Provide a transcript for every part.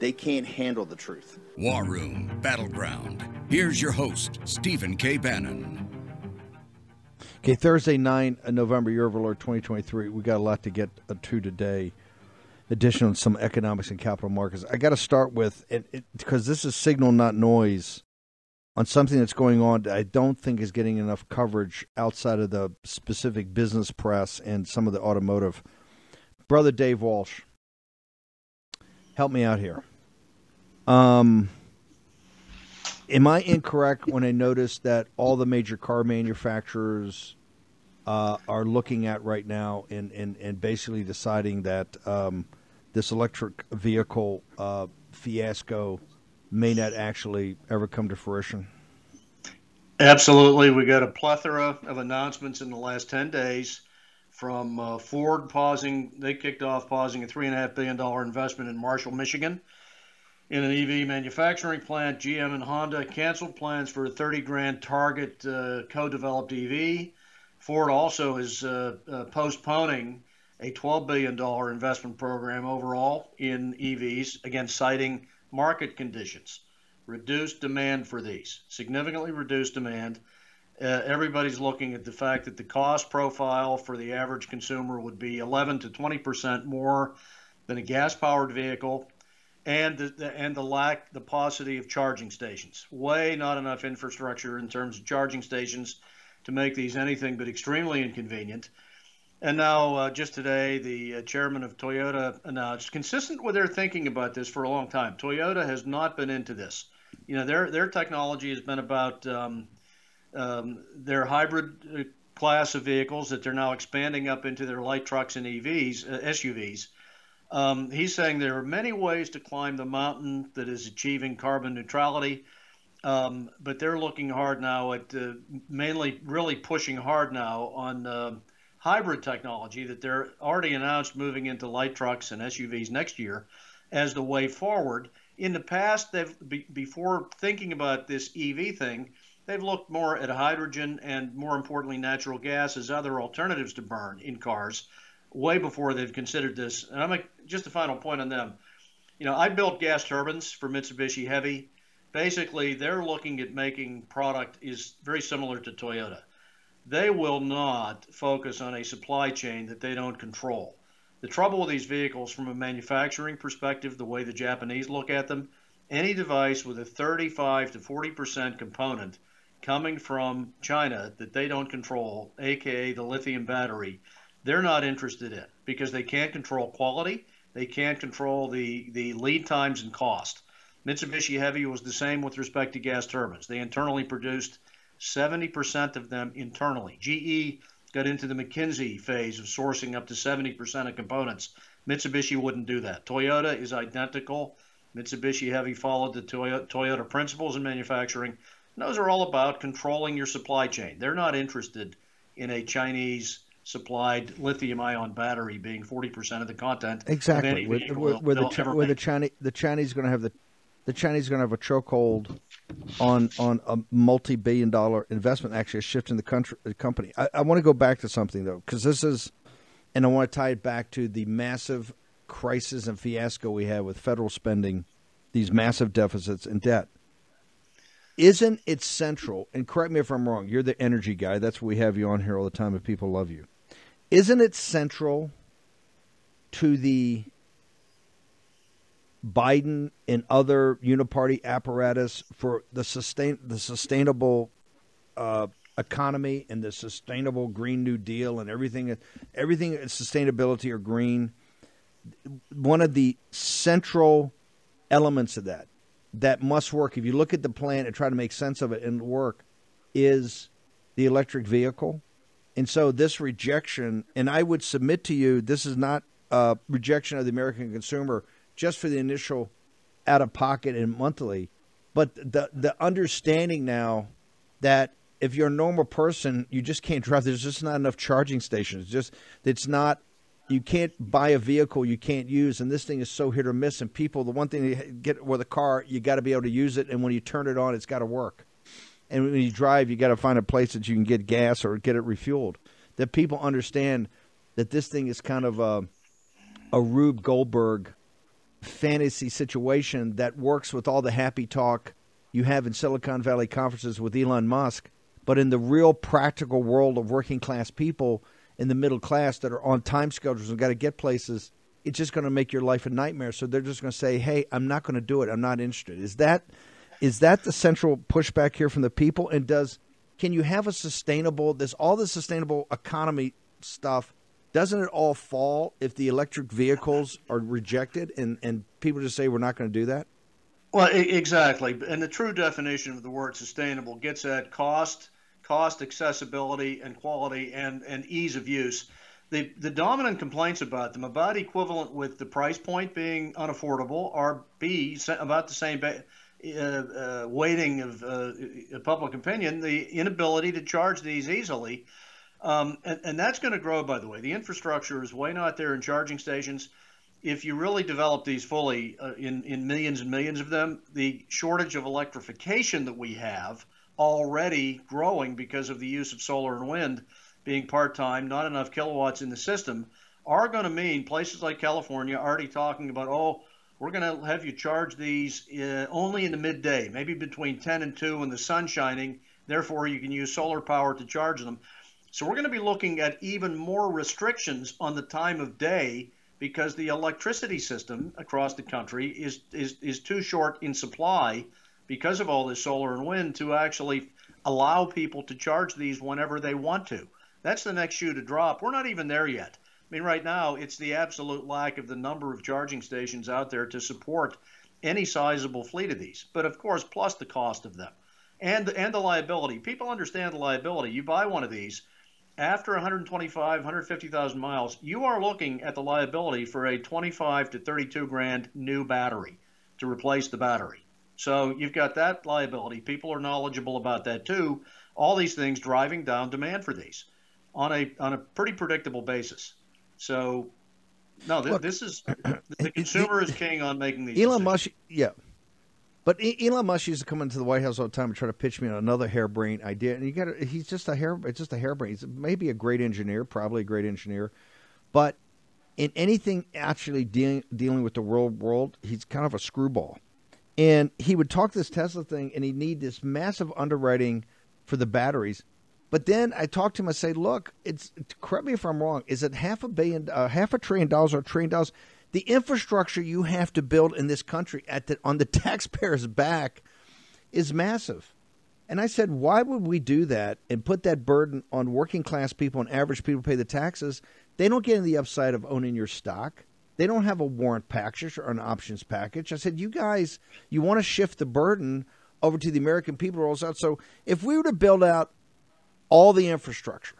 they can't handle the truth. War Room Battleground. Here's your host, Stephen K. Bannon. Okay, Thursday, 9 uh, November, year of our Lord 2023. We got a lot to get uh, to today. Additional on some economics and capital markets. I got to start with it, because this is signal, not noise, on something that's going on that I don't think is getting enough coverage outside of the specific business press and some of the automotive. Brother Dave Walsh, help me out here. Um, am I incorrect when I notice that all the major car manufacturers uh, are looking at right now and, and, and basically deciding that um, this electric vehicle uh, fiasco may not actually ever come to fruition? Absolutely. We got a plethora of announcements in the last 10 days from uh, Ford pausing, they kicked off pausing a $3.5 billion investment in Marshall, Michigan in an EV manufacturing plant. GM and Honda canceled plans for a 30 grand Target uh, co developed EV. Ford also is uh, uh, postponing a $12 billion investment program overall in EVs, again, citing market conditions. Reduced demand for these, significantly reduced demand. Uh, everybody's looking at the fact that the cost profile for the average consumer would be 11 to 20 percent more than a gas-powered vehicle, and the, and the lack, the paucity of charging stations. Way not enough infrastructure in terms of charging stations to make these anything but extremely inconvenient. And now, uh, just today, the uh, chairman of Toyota announced, consistent with their thinking about this for a long time, Toyota has not been into this. You know, their their technology has been about um, um, their hybrid uh, class of vehicles that they're now expanding up into their light trucks and EVs, uh, SUVs. Um, he's saying there are many ways to climb the mountain that is achieving carbon neutrality, um, but they're looking hard now at uh, mainly really pushing hard now on uh, hybrid technology that they're already announced moving into light trucks and SUVs next year as the way forward. In the past, they've be, before thinking about this EV thing, they've looked more at hydrogen and more importantly natural gas as other alternatives to burn in cars way before they've considered this. And I'm just a final point on them. You know, I built gas turbines for Mitsubishi Heavy. Basically, they're looking at making product is very similar to Toyota. They will not focus on a supply chain that they don't control. The trouble with these vehicles, from a manufacturing perspective, the way the Japanese look at them, any device with a 35 to 40 percent component coming from China that they don't control, aka the lithium battery, they're not interested in because they can't control quality, they can't control the, the lead times and cost. Mitsubishi Heavy was the same with respect to gas turbines. They internally produced 70% of them internally. GE got into the McKinsey phase of sourcing up to 70% of components. Mitsubishi wouldn't do that. Toyota is identical. Mitsubishi Heavy followed the Toyota, Toyota principles in manufacturing. And those are all about controlling your supply chain. They're not interested in a Chinese supplied lithium ion battery being 40% of the content. Exactly. With, with, with the, with the Chinese, the Chinese going to have the the Chinese going to have a chokehold on on a multi-billion dollar investment actually a shift in the country the company. I, I want to go back to something though because this is and I want to tie it back to the massive crisis and fiasco we had with federal spending, these massive deficits and debt. Isn't it central? And correct me if I'm wrong. You're the energy guy. That's what we have you on here all the time, and people love you. Isn't it central to the Biden and other uniparty apparatus for the sustain the sustainable uh, economy and the sustainable Green New Deal and everything everything sustainability or green? One of the central elements of that that must work. If you look at the plan and try to make sense of it and work, is the electric vehicle and so this rejection, and I would submit to you, this is not a rejection of the American consumer just for the initial out of pocket and monthly. But the the understanding now that if you're a normal person, you just can't drive. There's just not enough charging stations. Just it's not. You can't buy a vehicle you can't use, and this thing is so hit or miss. And people, the one thing they get with a car, you got to be able to use it, and when you turn it on, it's got to work. And when you drive, you got to find a place that you can get gas or get it refueled. That people understand that this thing is kind of a, a Rube Goldberg fantasy situation that works with all the happy talk you have in Silicon Valley conferences with Elon Musk, but in the real practical world of working class people in the middle class that are on time schedules and got to get places, it's just going to make your life a nightmare. So they're just going to say, "Hey, I'm not going to do it. I'm not interested." Is that is that the central pushback here from the people? And does can you have a sustainable this all the sustainable economy stuff doesn't it all fall if the electric vehicles are rejected and, and people just say we're not going to do that? Well, exactly. And the true definition of the word sustainable gets at cost, cost, accessibility, and quality, and, and ease of use. The, the dominant complaints about them about equivalent with the price point being unaffordable are B about the same uh, uh, weighting of uh, public opinion, the inability to charge these easily um, and, and that's going to grow, by the way. The infrastructure is way not there in charging stations. If you really develop these fully uh, in, in millions and millions of them, the shortage of electrification that we have already growing because of the use of solar and wind being part time, not enough kilowatts in the system, are going to mean places like California already talking about, oh, we're going to have you charge these uh, only in the midday, maybe between 10 and 2 when the sun's shining. Therefore, you can use solar power to charge them. So we're going to be looking at even more restrictions on the time of day because the electricity system across the country is, is, is too short in supply because of all this solar and wind to actually allow people to charge these whenever they want to. That's the next shoe to drop. We're not even there yet. I mean, right now, it's the absolute lack of the number of charging stations out there to support any sizable fleet of these. But of course, plus the cost of them and, and the liability. People understand the liability. You buy one of these, after 125, 150,000 miles, you are looking at the liability for a 25 to 32 grand new battery to replace the battery. So you've got that liability. People are knowledgeable about that too. All these things driving down demand for these on a on a pretty predictable basis. So no, th- Look, this is the consumer is king on making these. Elon decisions. Musk, yeah, but Elon Musk used to come into the White House all the time and try to pitch me on another harebrained idea. And you got he's just a hair it's just a harebrained. He's maybe a great engineer, probably a great engineer, but in anything actually dealing dealing with the world world, he's kind of a screwball. And he would talk this Tesla thing, and he'd need this massive underwriting for the batteries. But then I talked to him. I say, "Look, it's correct me if I'm wrong. Is it half a billion, uh, half a trillion dollars or a trillion dollars? the infrastructure you have to build in this country at the, on the taxpayer's back is massive. And I said, why would we do that and put that burden on working class people and average people pay the taxes? They don't get the upside of owning your stock. They don't have a warrant package or an options package. I said, you guys, you want to shift the burden over to the American people rolls out. So if we were to build out all the infrastructure,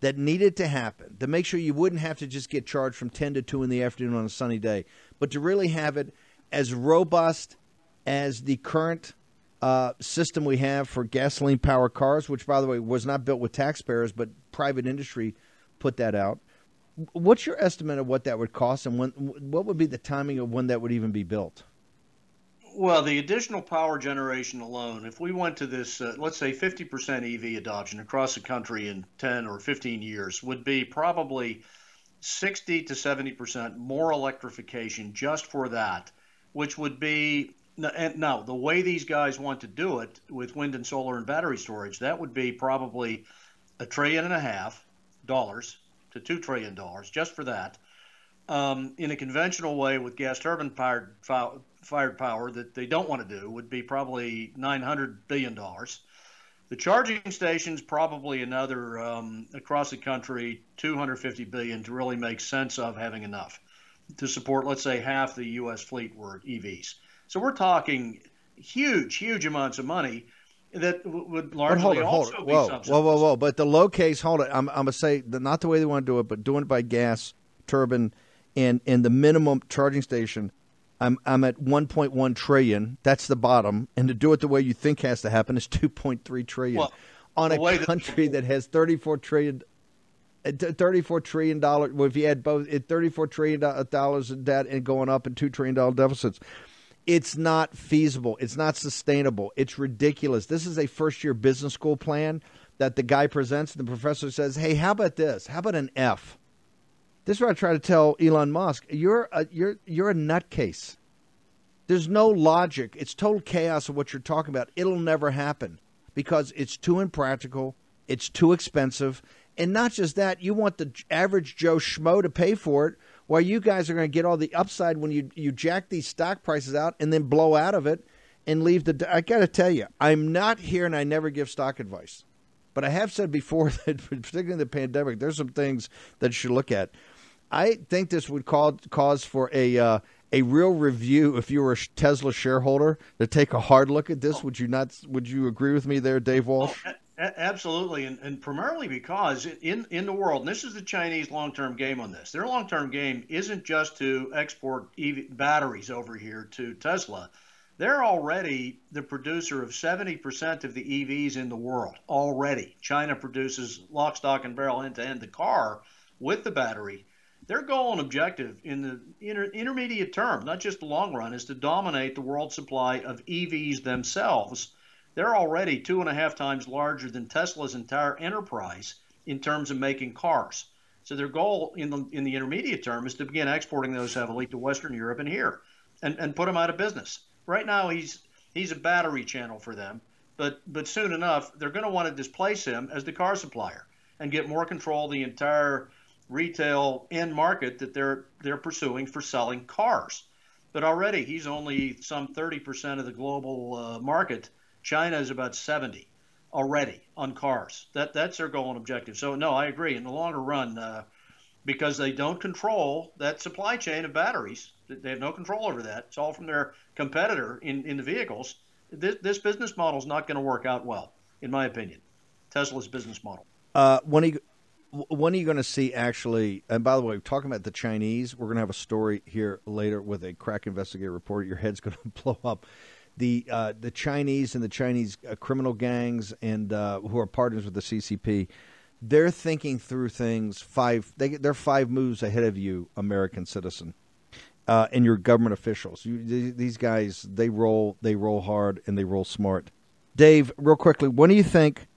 that needed to happen to make sure you wouldn't have to just get charged from 10 to 2 in the afternoon on a sunny day, but to really have it as robust as the current uh, system we have for gasoline powered cars, which, by the way, was not built with taxpayers, but private industry put that out. What's your estimate of what that would cost, and when, what would be the timing of when that would even be built? Well, the additional power generation alone, if we went to this, uh, let's say 50% EV adoption across the country in 10 or 15 years, would be probably 60 to 70% more electrification just for that, which would be and now the way these guys want to do it with wind and solar and battery storage, that would be probably a trillion and a half dollars to two trillion dollars just for that. Um, in a conventional way with gas turbine powered fired power that they don't want to do would be probably $900 billion. The charging stations probably another um, across the country 250 billion to really make sense of having enough to support, let's say, half the U.S. fleet were EVs. So we're talking huge, huge amounts of money that would largely hold it, also hold it. be whoa. Whoa, whoa, whoa! But the low case, hold it. I'm, I'm gonna say that not the way they want to do it, but doing it by gas turbine and and the minimum charging station I'm I'm at 1.1 trillion. That's the bottom, and to do it the way you think has to happen is 2.3 trillion Well, on a that- country that has 34 trillion. uh, t- 34 trillion dollar well, if you add both it 34 trillion dollars in debt and going up and 2 trillion dollar deficits it's not feasible it's not sustainable it's ridiculous this is a first year business school plan that the guy presents and the professor says hey how about this how about an f this is what I try to tell Elon Musk. You're a, you're you're a nutcase. There's no logic. It's total chaos of what you're talking about. It'll never happen because it's too impractical. It's too expensive, and not just that. You want the average Joe schmo to pay for it, while you guys are going to get all the upside when you you jack these stock prices out and then blow out of it and leave the. I got to tell you, I'm not here, and I never give stock advice. But I have said before that, particularly in the pandemic, there's some things that you should look at. I think this would call, cause for a uh, a real review. If you were a Tesla shareholder, to take a hard look at this. Would you not? Would you agree with me there, Dave Walsh? A- Absolutely, and, and primarily because in in the world, and this is the Chinese long term game on this. Their long term game isn't just to export EV batteries over here to Tesla. They're already the producer of 70% of the EVs in the world. Already, China produces lock, stock, and barrel end to end the car with the battery. Their goal and objective in the inter- intermediate term, not just the long run, is to dominate the world supply of EVs themselves they're already two and a half times larger than Tesla's entire enterprise in terms of making cars. So their goal in the in the intermediate term is to begin exporting those heavily to Western Europe and here, and, and put them out of business. Right now he's he's a battery channel for them, but but soon enough they're going to want to displace him as the car supplier and get more control of the entire retail end market that they're they're pursuing for selling cars. But already he's only some 30% of the global uh, market. China is about 70 already on cars. That that's their goal and objective. So no, I agree. In the longer run, uh, because they don't control that supply chain of batteries, they have no control over that. It's all from their competitor in, in the vehicles. This, this business model is not going to work out well, in my opinion. Tesla's business model. Uh, when are you, when are you going to see actually? And by the way, talking about the Chinese, we're going to have a story here later with a crack investigator report. Your head's going to blow up. The uh, the Chinese and the Chinese uh, criminal gangs and uh, who are partners with the CCP, they're thinking through things five. They, they're five moves ahead of you, American citizen, uh, and your government officials. You, these guys, they roll, they roll hard, and they roll smart. Dave, real quickly, when do you think?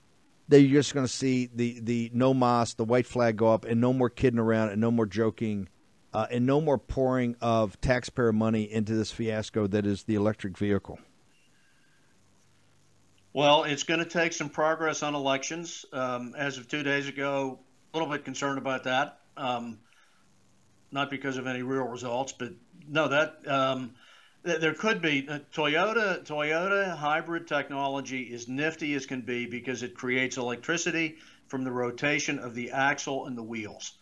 that you're just going to see the the no mas, the white flag go up, and no more kidding around, and no more joking, uh, and no more pouring of taxpayer money into this fiasco that is the electric vehicle. Well, it's going to take some progress on elections. Um, as of two days ago, a little bit concerned about that. Um, not because of any real results, but no, that um, th- there could be uh, Toyota. Toyota hybrid technology is nifty as can be because it creates electricity from the rotation of the axle and the wheels,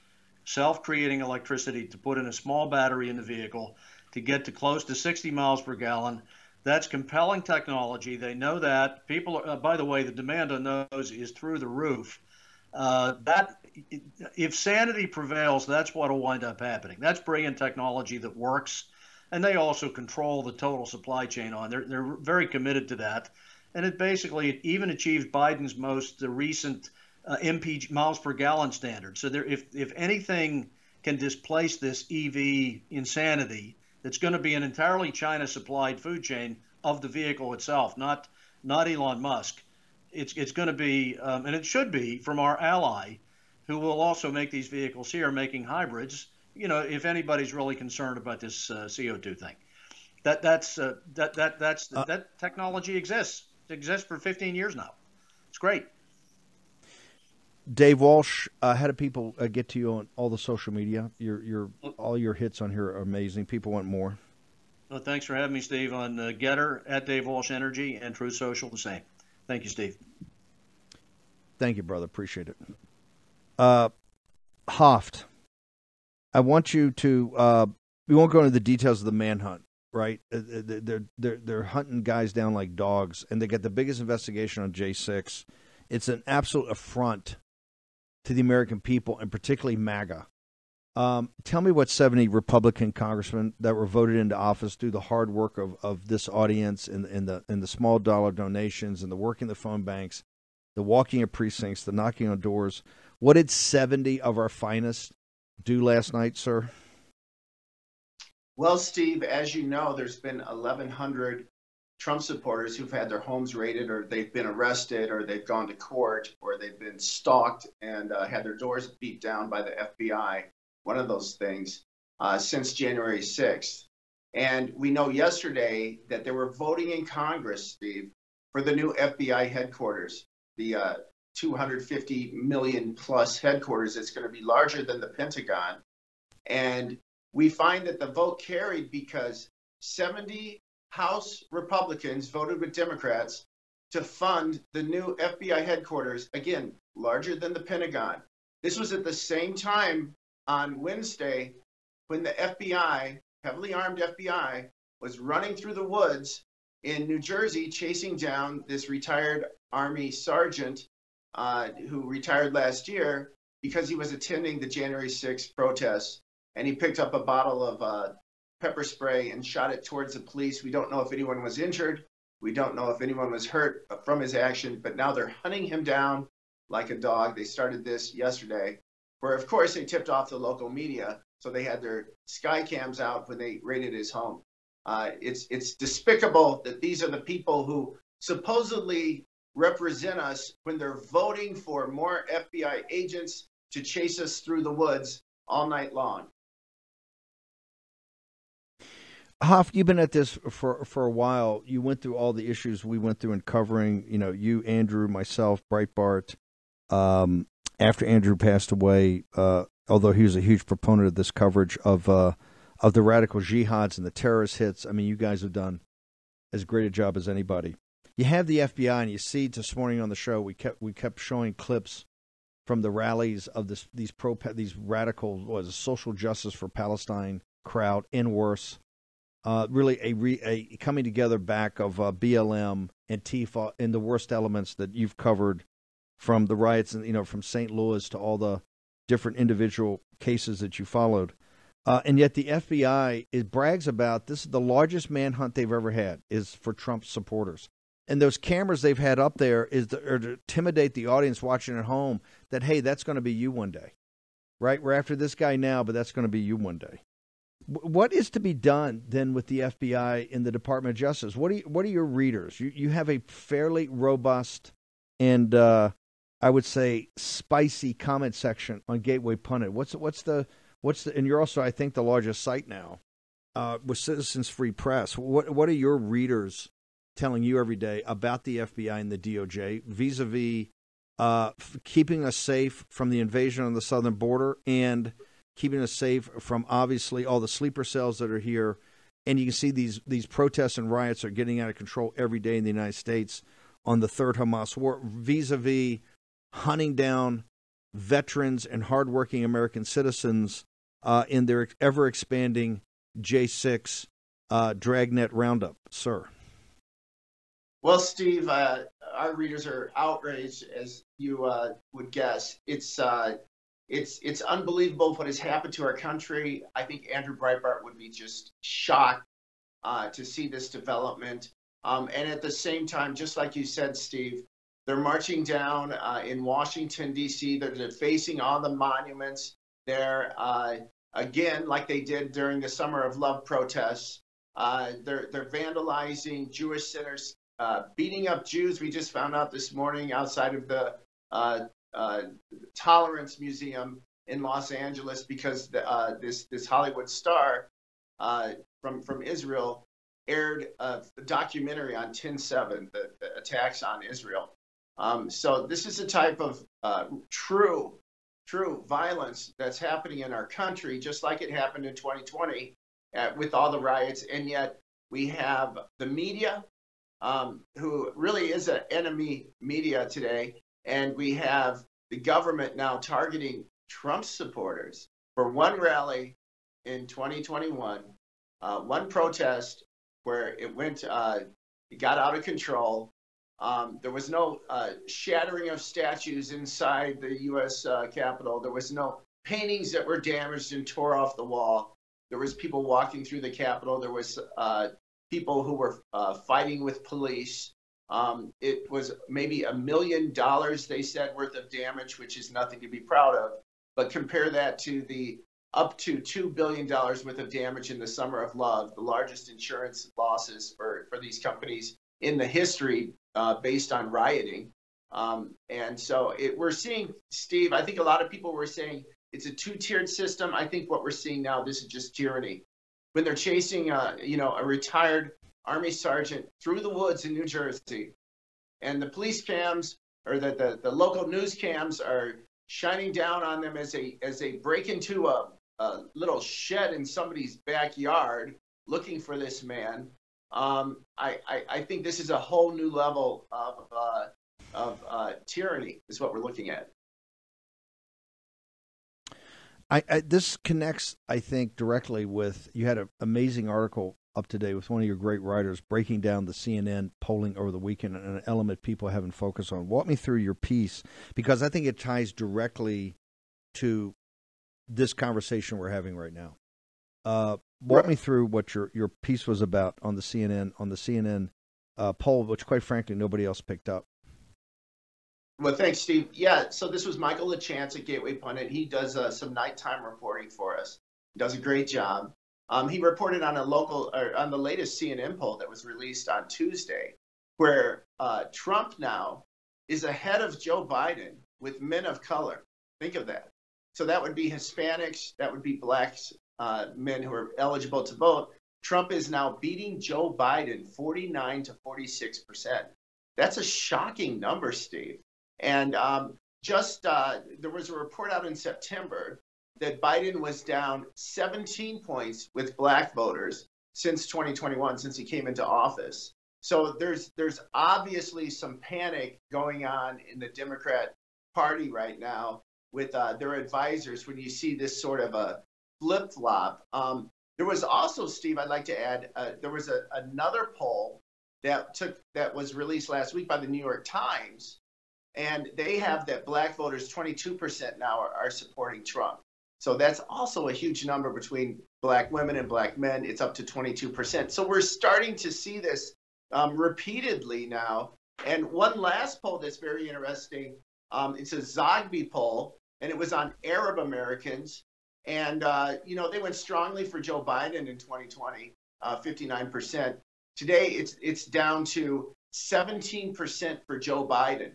self-creating electricity to put in a small battery in the vehicle to get to close to 60 miles per gallon. That's compelling technology. They know that. People, uh, by the way, the demand on those is through the roof. Uh, that if sanity prevails, that's what'll wind up happening. That's bringing technology that works, and they also control the total supply chain on. They're they're very committed to that, and it basically even achieves Biden's most uh, recent uh, MPG miles per gallon standard. So there, if if anything can displace this EV insanity, it's going to be an entirely China supplied food chain of the vehicle itself, not not Elon Musk. It's it's going to be, um, and it should be, from our ally, who will also make these vehicles here, making hybrids. You know, if anybody's really concerned about this uh, CO2 thing, that that's uh, that that that's Uh, that technology exists. It exists for 15 years now. It's great. Dave Walsh, uh, how do people uh, get to you on all the social media? Your your all your hits on here are amazing. People want more. Well, thanks for having me, Steve, on uh, Gettr at Dave Walsh Energy and Truth Social the same. Thank you, Steve. Thank you, brother. Appreciate it. Uh, Hoft, I want you to. Uh, we won't go into the details of the manhunt, right? Uh, They're they're they're hunting guys down like dogs, and they get the biggest investigation on J six. It's an absolute affront to the American people, and particularly MAGA. Um, tell me what 70 Republican congressmen that were voted into office do the hard work of, of this audience and in the in the small dollar donations and the working the phone banks, the walking of precincts, the knocking on doors. What did 70 of our finest do last night, sir? Well, Steve, as you know, there's been 1,100 Trump supporters who've had their homes raided, or they've been arrested, or they've gone to court, or they've been stalked and uh, had their doors beat down by the FBI, one of those things, uh, since January 6th. And we know yesterday that they were voting in Congress, Steve, for the new FBI headquarters, the uh, 250 million plus headquarters. It's going to be larger than the Pentagon. And we find that the vote carried because 70 House Republicans voted with Democrats to fund the new FBI headquarters, again, larger than the Pentagon. This was at the same time on Wednesday when the FBI, heavily armed FBI, was running through the woods in New Jersey chasing down this retired Army sergeant uh, who retired last year because he was attending the January 6th protests and he picked up a bottle of uh, pepper spray and shot it towards the police. We don't know if anyone was injured. We don't know if anyone was hurt from his action, but now they're hunting him down like a dog. They started this yesterday, where of course they tipped off the local media, so they had their sky cams out when they raided his home. Uh, it's it's despicable that these are the people who supposedly represent us when they're voting for more FBI agents to chase us through the woods all night long. Hoft, you've been at this for for a while. You went through all the issues we went through in covering. You know, you, Andrew, myself, Breitbart. Um, after Andrew passed away, uh, although he was a huge proponent of this coverage of uh, of the radical jihads and the terrorist hits. I mean, you guys have done as great a job as anybody. You have the FBI, and you see this morning on the show we kept we kept showing clips from the rallies of this these pro these radical was social justice for Palestine crowd in worse uh, really a, re, a coming together back of uh, BLM and Tifa and the worst elements that you've covered from the riots and you know from St. Louis to all the different individual cases that you followed. Uh, and yet the FBI it brags about this is the largest manhunt they've ever had is for Trump supporters. And those cameras they've had up there is to, to intimidate the audience watching at home that hey that's going to be you one day, right? We're after this guy now, but that's going to be you one day. What is to be done then with the FBI in the Department of Justice? What are you, what are your readers? You you have a fairly robust and uh, I would say spicy comment section on Gateway Pundit. What's what's the what's the and you're also I think the largest site now uh, with Citizens Free Press. What what are your readers telling you every day about the FBI and the DOJ vis-a-vis uh, keeping us safe from the invasion on the southern border and keeping us safe from obviously all the sleeper cells that are here. And you can see these these protests and riots are getting out of control every day in the United States on the third Hamas war, vis-a-vis hunting down veterans and hardworking American citizens uh, in their ever expanding J6 uh, Dragnet Roundup, sir. Well, Steve, uh, our readers are outraged, as you uh, would guess. It's uh, it's it's unbelievable what has happened to our country. I think Andrew Breitbart would be just shocked uh, to see this development. Um, and at the same time, just like you said, Steve, they're marching down uh, in Washington D.C. They're defacing all the monuments. They're uh, again, like they did during the Summer of Love protests. Uh, they're they're vandalizing Jewish centers, uh, beating up Jews. We just found out this morning outside of the uh, Tolerance Museum in Los Angeles because the, uh, this this Hollywood star uh, from from Israel aired a documentary on 10/7, the, the attacks on Israel. Um, so this is a type of uh, true true violence that's happening in our country, just like it happened in 2020 uh, with all the riots, and yet we have the media, um, who really is an enemy media today, and we have the government now targeting Trump supporters for one rally in 2021, uh, one protest where it went, uh, it got out of control. Um, there was no uh, shattering of statues inside the U.S. Uh, Capitol. There was no paintings that were damaged and tore off the wall. There was people walking through the Capitol. There was uh, people who were uh, fighting with police. Um, it was maybe a million dollars, they said, worth of damage, which is nothing to be proud of. But compare that to the up to $2 billion worth of damage in the summer of love, the largest insurance losses for, for these companies in the history uh, based on rioting. Um, and so it, we're seeing, Steve, I think a lot of people were saying it's a two tiered system. I think what we're seeing now, this is just tyranny. When they're chasing, uh, you know, a retired Army sergeant through the woods in New Jersey, and the police cams or the, the, the local news cams are shining down on them as they as they break into a, a little shed in somebody's backyard looking for this man. Um, I, I, I, think this is a whole new level of, uh, of uh, tyranny, is what we're looking at. I, I, this connects, I think, directly with you had an amazing article up to date with one of your great writers breaking down the CNN polling over the weekend and an element people haven't focused on. Walk me through your piece because I think it ties directly to this conversation we're having right now. Uh, walk right. me through what your your piece was about on the CNN on the CNN uh, poll, which quite frankly nobody else picked up. Well, thanks, Steve. Yeah, so this was Michael LaChance at Gateway Pundit. He does uh, some nighttime reporting for us. He does a great job. Um, he reported on a local or on the latest CNN poll that was released on Tuesday, where uh, Trump now is ahead of Joe Biden with men of color. Think of that. So that would be Hispanics, that would be blacks, uh, men who are eligible to vote. Trump is now beating Joe Biden 49 to 46 percent. That's a shocking number, Steve. And um, just uh, there was a report out in September that Biden was down 17 points with black voters since 2021, since he came into office. So there's there's obviously some panic going on in the Democrat Party right now with uh, their advisors when you see this sort of a flip flop. Um, there was also, Steve, I'd like to add, uh, there was a, another poll that took that was released last week by the New York Times, and they have that black voters 22% now are, are supporting Trump. So that's also a huge number between black women and black men. It's up to 22%. So we're starting to see this um, repeatedly now. And one last poll that's very interesting um, it's a Zogby poll, and it was on Arab Americans. And, uh, you know, they went strongly for Joe Biden in 2020, uh, 59%. Today, it's, it's down to 17% for Joe Biden.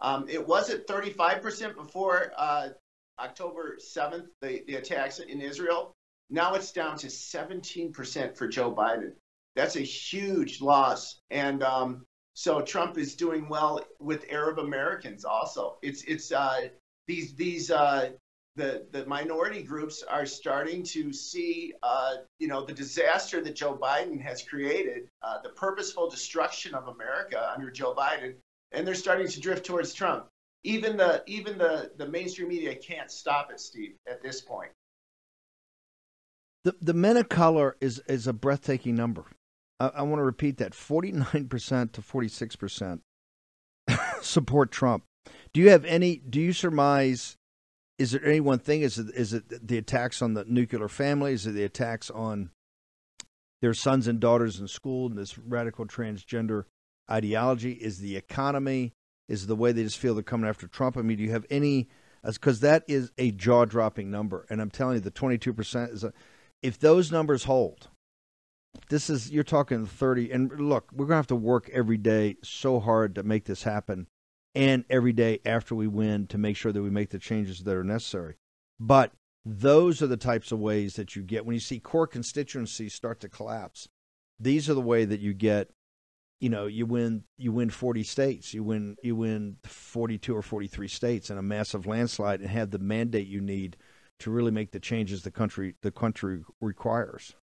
Um, it was at 35% before uh, October 7th, the, the attacks in Israel. Now it's down to 17% for Joe Biden. That's a huge loss. And um, so Trump is doing well with Arab Americans also. It's, it's uh, these, these uh, the, the minority groups are starting to see, uh, you know, the disaster that Joe Biden has created, uh, the purposeful destruction of America under Joe Biden, and they're starting to drift towards Trump even the even the the mainstream media can't stop it, Steve, at this point. The the men of color is is a breathtaking number. I, I want to repeat that: forty nine percent to forty six percent support Trump. Do you have any? Do you surmise? Is there any one thing? Is it is it the attacks on the nuclear family? Is it the attacks on their sons and daughters in school and this radical transgender ideology? Is the economy? Is the way they just feel they're coming after Trump. I mean, do you have any? Because that is a jaw dropping number, and I'm telling you, the 22 percent is a. If those numbers hold, this is you're talking 30. And look, we're gonna have to work every day so hard to make this happen, and every day after we win to make sure that we make the changes that are necessary. But those are the types of ways that you get when you see core constituencies start to collapse. These are the way that you get you know you win you win 40 states. You win you win 42 or 43 states in a massive landslide and have the mandate you need to really make the changes the country the country requires.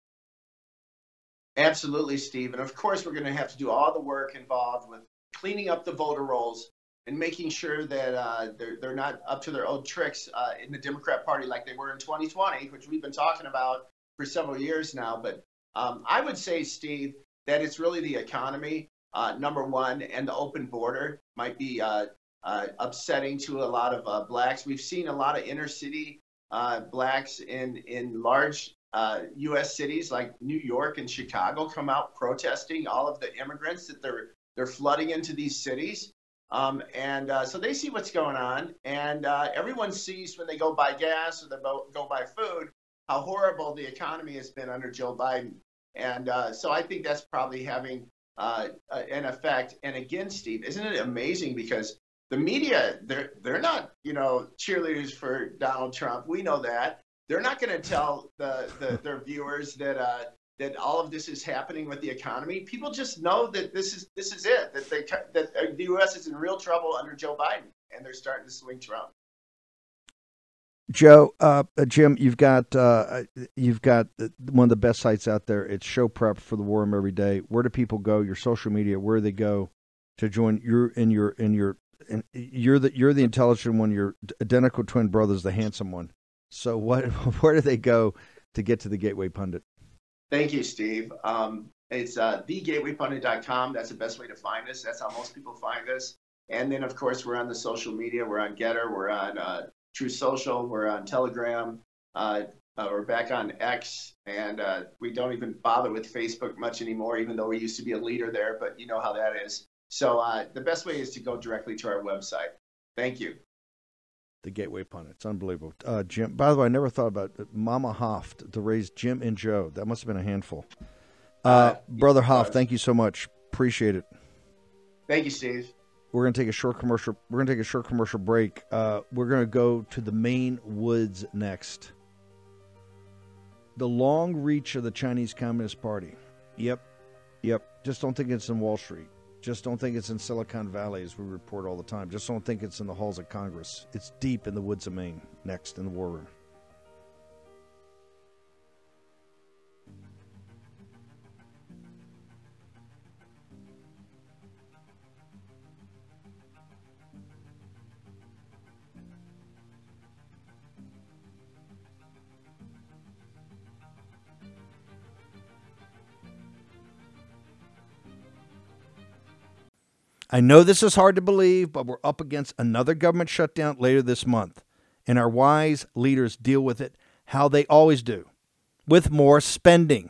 Absolutely steve. And of course we're going to have to do all the work involved with cleaning up the voter rolls and making sure that uh, they're, they're not up to their old tricks uh, in the democrat party like they were in 2020 which we've been talking about for several years now. But um, i would say steve that it's really the economy, uh, number one, and the open border might be uh, uh, upsetting to a lot of uh, blacks. We've seen a lot of inner city uh, blacks in in large uh, U.S. cities like New York and Chicago come out protesting all of the immigrants that they're they're flooding into these cities. Um, and uh, so they see what's going on, and uh, everyone sees when they go buy gas or they go buy food how horrible the economy has been under Joe Biden. And uh, so I think that's probably having uh, an effect. And again, Steve, isn't it amazing because the media they're they're not you know cheerleaders for Donald Trump. We know that they're not going to tell the, the their viewers that uh, that all of this is happening with the economy. People just know that this is this is it. That they that the U.S. is in real trouble under Joe Biden, and they're starting to swing Trump. Joe, uh, uh Jim, you've got uh, you've got one of the best sites out there. It's Show Prep for the War Room every day. Where do people go? Your social media, where do they go to join your in your in your you're the you're the intelligent one. Your identical twin brother's the handsome one. So what? Where do they go to get to the Gateway Pundit? Thank you, Steve. Um, it's uh, thegatewaypundit.com. That's the best way to find us. That's how most people find us. And then, of course, we're on the social media. We're on Gettr. We're on uh, Truth Social. We're on Telegram. Uh, uh, we're back on X, and uh, we don't even bother with Facebook much anymore, even though we used to be a leader there. But you know how that is. So uh, the best way is to go directly to our website. Thank you the Gateway Pundit. It's unbelievable. Uh, Jim, by the way, I never thought about Mama Hoft to raise Jim and Joe. That must have been a handful. Uh, uh, Brother Hoft, thank you so much. Appreciate it. Thank you, Steve. We're going to take a short commercial. We're going to take a short commercial break. Uh, we're going to go to the Maine woods next. The long reach of the Chinese Communist Party. Yep, yep. Just don't think it's in Wall Street. Just don't think it's in Silicon Valley, as we report all the time. Just don't think it's in the halls of Congress. It's deep in the woods of Maine, next in the war room. I know this is hard to believe, but we're up against another government shutdown later this month, and our wise leaders deal with it how they always do with more spending.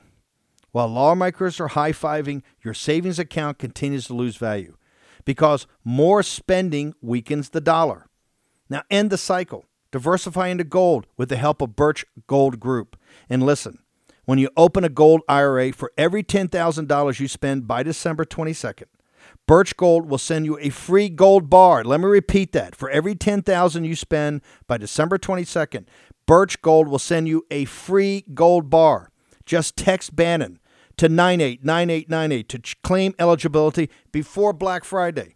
While lawmakers are high fiving, your savings account continues to lose value because more spending weakens the dollar. Now, end the cycle. Diversify into gold with the help of Birch Gold Group. And listen, when you open a gold IRA for every $10,000 you spend by December 22nd, Birch Gold will send you a free gold bar. Let me repeat that. For every 10,000 you spend by December 22nd, Birch Gold will send you a free gold bar. Just text Bannon to 989898 to claim eligibility before Black Friday.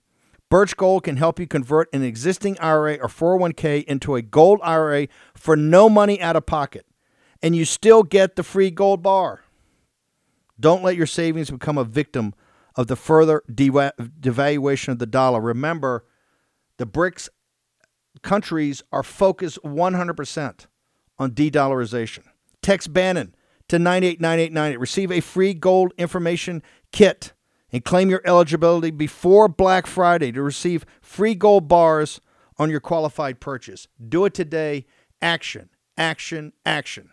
Birch Gold can help you convert an existing IRA or 401k into a gold IRA for no money out of pocket, and you still get the free gold bar. Don't let your savings become a victim of the further devaluation of the dollar. Remember, the BRICS countries are focused 100% on de dollarization. Text Bannon to 989898. Receive a free gold information kit and claim your eligibility before Black Friday to receive free gold bars on your qualified purchase. Do it today. Action, action, action.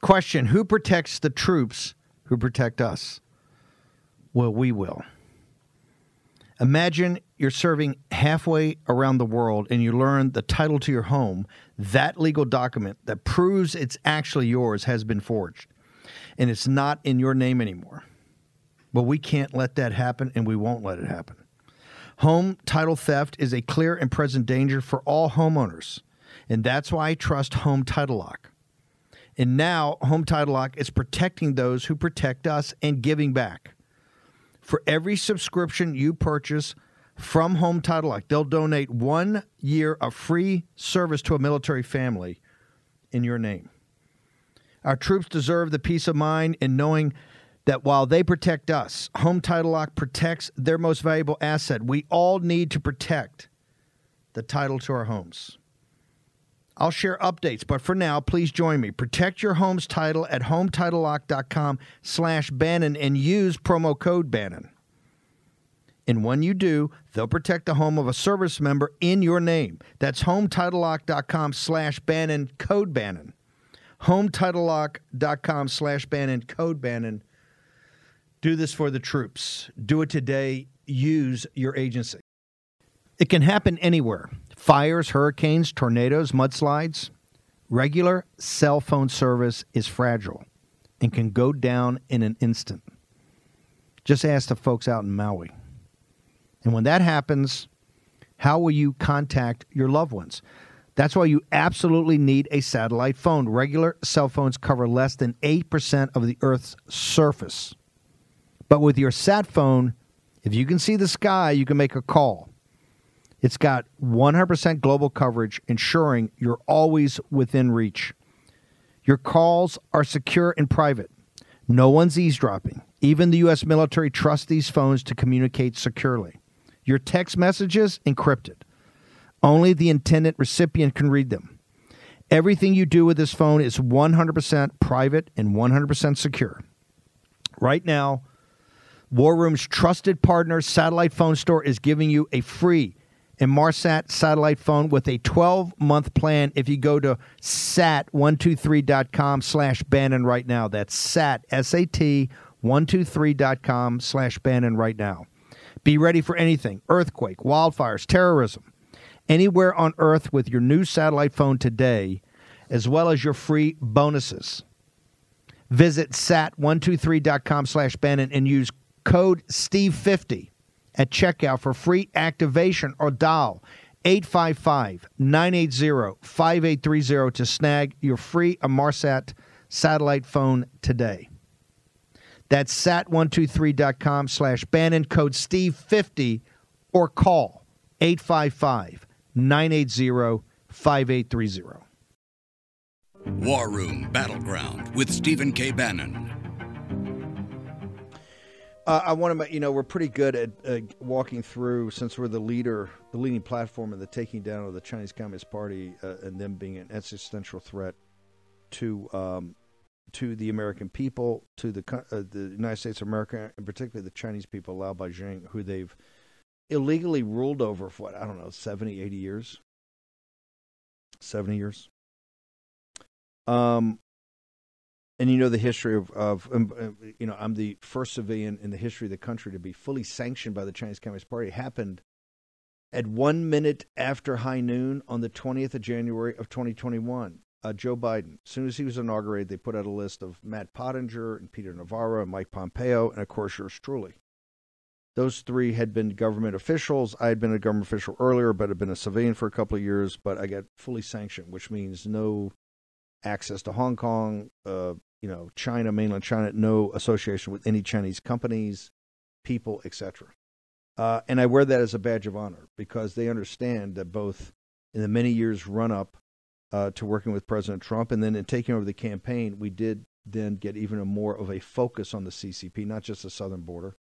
Question Who protects the troops who protect us? Well, we will. Imagine you're serving halfway around the world and you learn the title to your home, that legal document that proves it's actually yours has been forged and it's not in your name anymore. Well, we can't let that happen and we won't let it happen. Home title theft is a clear and present danger for all homeowners, and that's why I trust Home Title Lock. And now, Home Title Lock is protecting those who protect us and giving back for every subscription you purchase from Home Title Lock, they'll donate one year of free service to a military family in your name. Our troops deserve the peace of mind in knowing that while they protect us, Home Title Lock protects their most valuable asset. We all need to protect the title to our homes. I'll share updates, but for now, please join me. Protect your home's title at hometitlelock.com slash Bannon and use promo code Bannon. And when you do, they'll protect the home of a service member in your name. That's HomeTitleLock.com slash Bannon, code Bannon. HomeTitleLock.com slash Bannon, code Bannon. Do this for the troops. Do it today. Use your agency. It can happen anywhere fires, hurricanes, tornadoes, mudslides. Regular cell phone service is fragile and can go down in an instant. Just ask the folks out in Maui. And when that happens, how will you contact your loved ones? That's why you absolutely need a satellite phone. Regular cell phones cover less than 8% of the Earth's surface. But with your sat phone, if you can see the sky, you can make a call. It's got 100% global coverage, ensuring you're always within reach. Your calls are secure and private. No one's eavesdropping. Even the U.S. military trusts these phones to communicate securely. Your text messages encrypted. Only the intended recipient can read them. Everything you do with this phone is 100% private and 100% secure. Right now, War Room's trusted partner, Satellite Phone Store, is giving you a free Inmarsat satellite phone with a 12-month plan if you go to sat123.com slash Bannon right now. That's sat, S-A-T, 123.com slash Bannon right now. Be ready for anything, earthquake, wildfires, terrorism, anywhere on Earth with your new satellite phone today, as well as your free bonuses. Visit sat123.com slash Bannon and use code STEVE50 at checkout for free activation or dial 855 980 5830 to snag your free Inmarsat satellite phone today. That's sat123.com slash Bannon code Steve50 or call 855 980 5830. War Room Battleground with Stephen K. Bannon. Uh, I want to, you know, we're pretty good at uh, walking through since we're the leader, the leading platform in the taking down of the Chinese Communist Party uh, and them being an existential threat to um, to the American people, to the uh, the United States of America, and particularly the Chinese people, Lao Baixing, who they've illegally ruled over for what I don't know, 70, 80 years, seventy years. Um, and you know the history of, of um, uh, you know I'm the first civilian in the history of the country to be fully sanctioned by the Chinese Communist Party. It happened at one minute after high noon on the 20th of January of 2021. Uh, Joe Biden, as soon as he was inaugurated, they put out a list of Matt Pottinger and Peter Navarro and Mike Pompeo, and of course yours truly. Those three had been government officials. I had been a government official earlier, but had been a civilian for a couple of years. But I got fully sanctioned, which means no access to Hong Kong, uh, you know, China, mainland China, no association with any Chinese companies, people, etc. Uh, and I wear that as a badge of honor because they understand that both in the many years run up uh, to working with President Trump and then in taking over the campaign, we did then get even a more of a focus on the CCP, not just the southern border,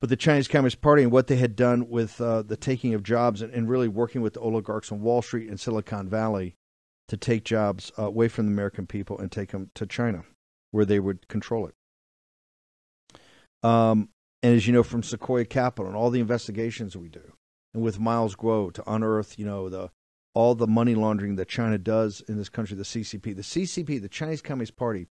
but the Chinese Communist Party and what they had done with uh, the taking of jobs and, and, really working with the oligarchs on Wall Street and Silicon Valley to take jobs uh, away from the American people and take them to China, where they would control it. Um, and as you know from Sequoia Capital and all the investigations we do, and with Miles Guo to unearth, you know, the all the money laundering that China does in this country, the CCP, the CCP, the Chinese Communist Party,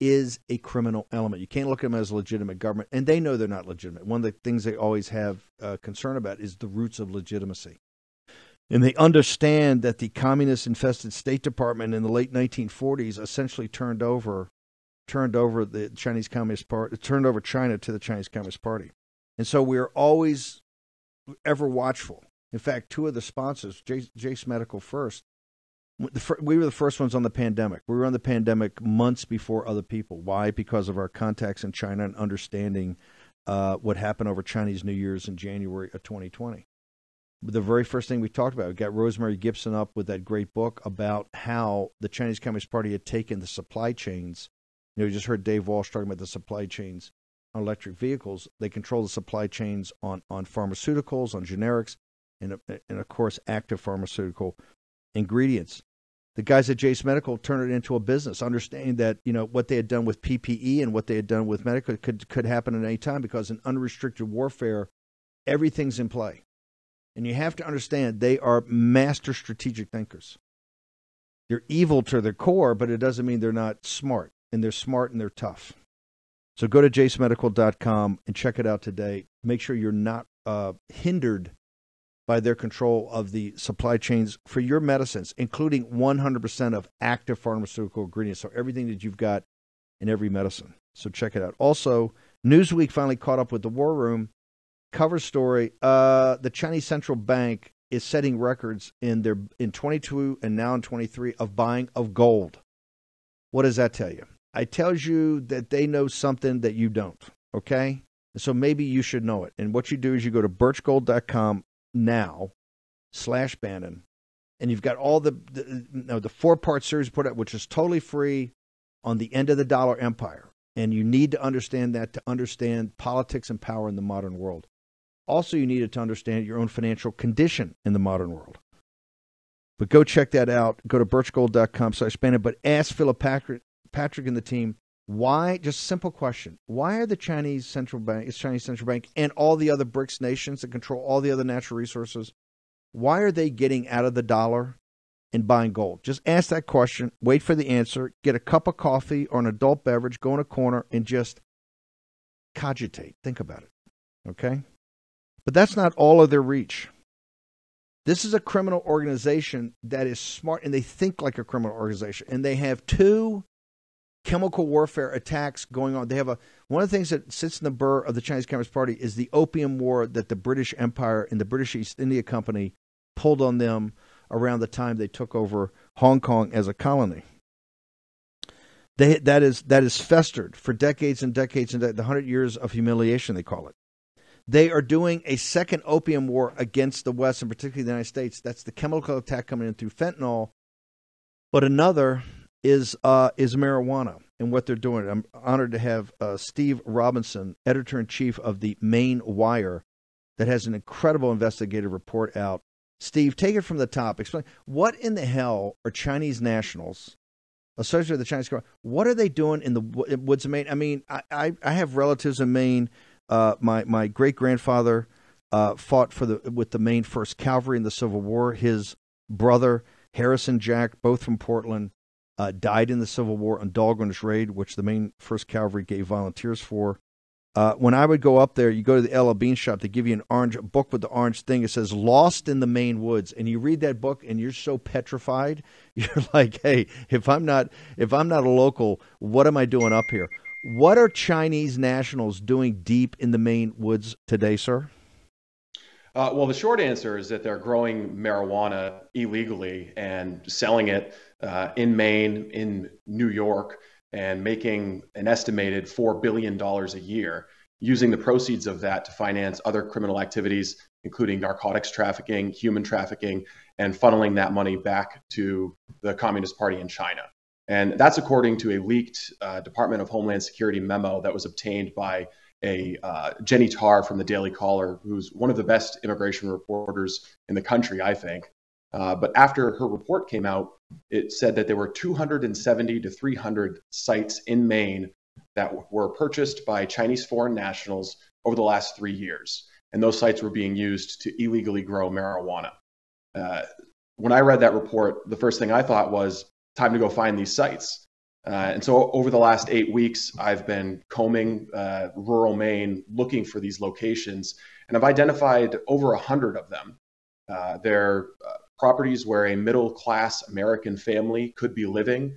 is a criminal element. You can't look at them as a legitimate government, and they know they're not legitimate. One of the things they always have uh, concern about is the roots of legitimacy. And they understand that the communist infested State Department in the late 1940s essentially turned over turned over the Chinese Communist Party, turned over China to the Chinese Communist Party. And so we're always ever watchful. In fact, two of the sponsors, Jase Medical first, we were the first ones on the pandemic. We were on the pandemic months before other people. Why? Because of our contacts in China and understanding uh, what happened over Chinese New Year's in January of 2020 the very first thing we talked about. We got Rosemary Gibson up with that great book about how the Chinese Communist Party had taken the supply chains. You know, you just heard Dave Walsh talking about the supply chains on electric vehicles. They control the supply chains on, on pharmaceuticals, on generics, and, and of course, active pharmaceutical ingredients. The guys at Jase Medical turned it into a business, understanding that you know what they had done with PPE and what they had done with medical could could happen at any time because in unrestricted warfare everything's in play. And you have to understand they are master strategic thinkers. They're evil to their core, but it doesn't mean they're not smart. And they're smart and they're tough. So go to jasemedical.com and check it out today. Make sure you're not uh, hindered by their control of the supply chains for your medicines, including 100% of active pharmaceutical ingredients. So everything that you've got in every medicine. So check it out. Also, Newsweek finally caught up with the War Room cover story. Uh, the Chinese central bank is setting records in their in 22 and now in 23 of buying of gold. What does that tell you? It tells you that they know something that you don't. Okay, so maybe you should know it. And what you do is you go to birchgold.com now slash Bannon, and you've got all the the, you know, the four part series put out, which is totally free on the end of the dollar empire. And you need to understand that to understand politics and power in the modern world. Also, you needed to understand your own financial condition in the modern world. But go check that out. Go to birchgold.com slash Bannon. But ask Philip Patrick, Patrick and the team why, just simple question, why are the Chinese central bank, Chinese central bank, and all the other BRICS nations that control all the other natural resources, why are they getting out of the dollar and buying gold? Just ask that question, wait for the answer, get a cup of coffee or an adult beverage, go in a corner, and just cogitate. Think about it. Okay? But that's not all of their reach. This is a criminal organization that is smart and they think like a criminal organization. And they have two chemical warfare attacks going on. They have a one of the things that sits in the burr of the Chinese Communist Party is the opium war that the British Empire and the British East India Company pulled on them around the time they took over Hong Kong as a colony. They, that is that is festered for decades and decades and de- the hundred years of humiliation they call it. They are doing a second opium war against the West and particularly the United States. That's the chemical attack coming in through fentanyl. But another is uh, is marijuana and what they're doing. I'm honored to have uh, Steve Robinson, editor in chief of the Maine Wire, that has an incredible investigative report out. Steve, take it from the top. Explain what in the hell are Chinese nationals associated with the Chinese government? What are they doing in the woods of Maine? I mean, I, I, I have relatives in Maine. Uh, my my great grandfather uh, fought for the with the Maine First Cavalry in the Civil War. His brother Harrison Jack, both from Portland, uh, died in the Civil War on Dahlgren's Raid, which the Maine First Cavalry gave volunteers for. Uh, when I would go up there, you go to the L.L.Bean shop, they give you an orange book with the orange thing. It says "Lost in the Maine Woods," and you read that book, and you're so petrified. You're like, "Hey, if I'm not if I'm not a local, what am I doing up here?" What are Chinese nationals doing deep in the Maine woods today, sir? Uh, well, the short answer is that they're growing marijuana illegally and selling it uh, in Maine, in New York, and making an estimated $4 billion a year, using the proceeds of that to finance other criminal activities, including narcotics trafficking, human trafficking, and funneling that money back to the Communist Party in China. And that's according to a leaked uh, Department of Homeland Security memo that was obtained by a uh, Jennie Taer from the Daily Caller, who's one of the best immigration reporters in the country, I think. Uh, but after her report came out, it said that there were 270 to 300 sites in Maine that were purchased by Chinese foreign nationals over the last three years. And those sites were being used to illegally grow marijuana. Uh, when I read that report, the first thing I thought was time to go find these sites. Uh, and so over the last eight weeks, I've been combing uh, rural Maine looking for these locations, and I've identified over a hundred of them. Uh, they're uh, properties where a middle class American family could be living.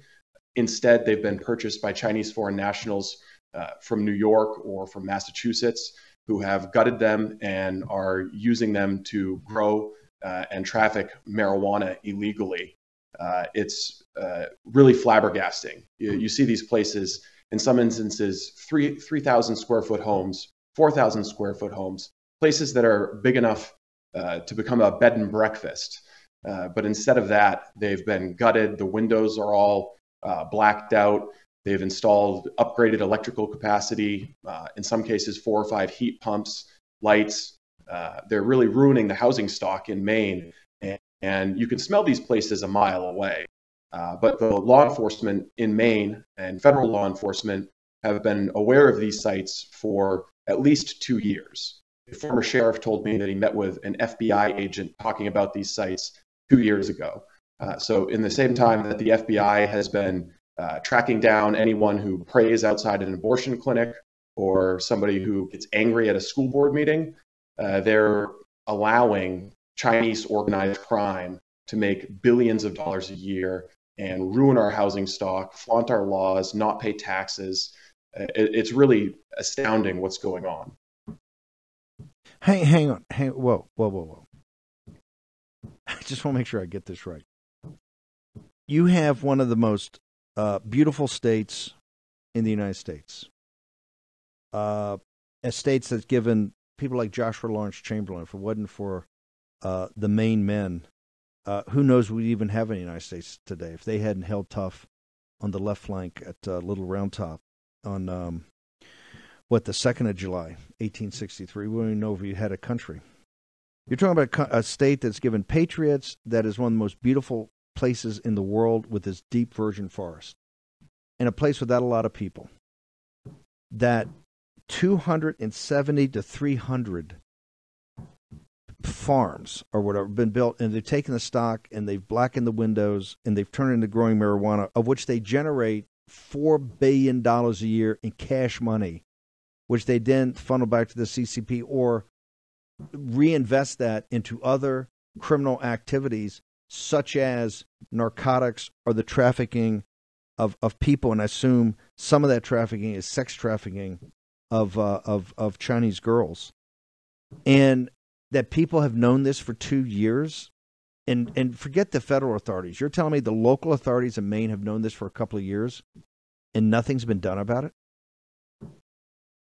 Instead, they've been purchased by Chinese foreign nationals uh, from New York or from Massachusetts who have gutted them and are using them to grow uh, and traffic marijuana illegally. Uh, it's uh, really flabbergasting. You, you, see these places, in some instances, three 3,000 square foot homes, 4,000 square foot homes, places that are big enough uh, to become a bed and breakfast. Uh, but instead of that, they've been gutted. The windows are all uh, blacked out. They've installed upgraded electrical capacity, uh, in some cases, four or five heat pumps, lights. They're really ruining the housing stock in Maine. And, you can smell these places a mile away. Uh, but the law enforcement in Maine and federal law enforcement have been aware of these sites for at least two years. a former sheriff told me that he met with an FBI agent talking about these sites two years ago. Uh, so, in the same time that the FBI has been uh, tracking down anyone who prays outside an abortion clinic or somebody who gets angry at a school board meeting, uh, they're allowing Chinese organized crime to make billions of dollars a year and ruin our housing stock, flaunt our laws, not pay taxes. It's really astounding what's going on. Hang, hang on. Hang, whoa, whoa, whoa, whoa. I just want to make sure I get this right. You have one of the most uh, beautiful states in the United States. Uh, a state that's given people like Joshua Lawrence Chamberlain, if it wasn't for uh, the Maine men, uh, who knows we'd even have in the United States today if they hadn't held tough on the left flank at uh, Little Round Top on um, what the second of July, 1863. We don't even know if we had a country. You're talking about a state that's given patriots, that is one of the most beautiful places in the world with this deep virgin forest, and a place without a lot of people. That 270 to 300 farms or whatever been built and they've taken the stock and they've blackened the windows and they've turned into growing marijuana of which they generate four billion dollars a year in cash money which they then funnel back to the CCP or reinvest that into other criminal activities such as narcotics or the trafficking of, of people. And I assume some of that trafficking is sex trafficking of uh, of of Chinese girls. And that people have known this for two years and and forget the federal authorities. You're telling me the local authorities in Maine have known this for a couple of years and nothing's been done about it?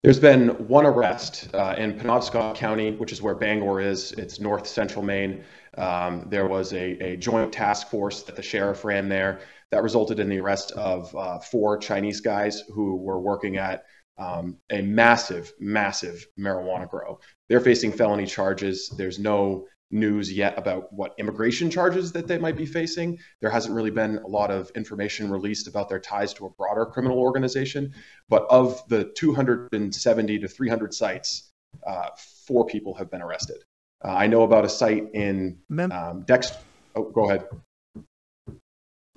There's been one arrest uh, in Penobscot County, which is where Bangor is. It's north central Maine. Um, there was a, a, joint task force that the sheriff ran there that resulted in the arrest of uh, four Chinese guys who were working at um, a massive, massive marijuana grow. They're facing felony charges. There's no news yet about what immigration charges that they might be facing. There hasn't really been a lot of information released about their ties to a broader criminal organization. But of the 270 to 300 sites, uh, four people have been arrested. Uh, I know about a site in um, Dex. Oh, go ahead.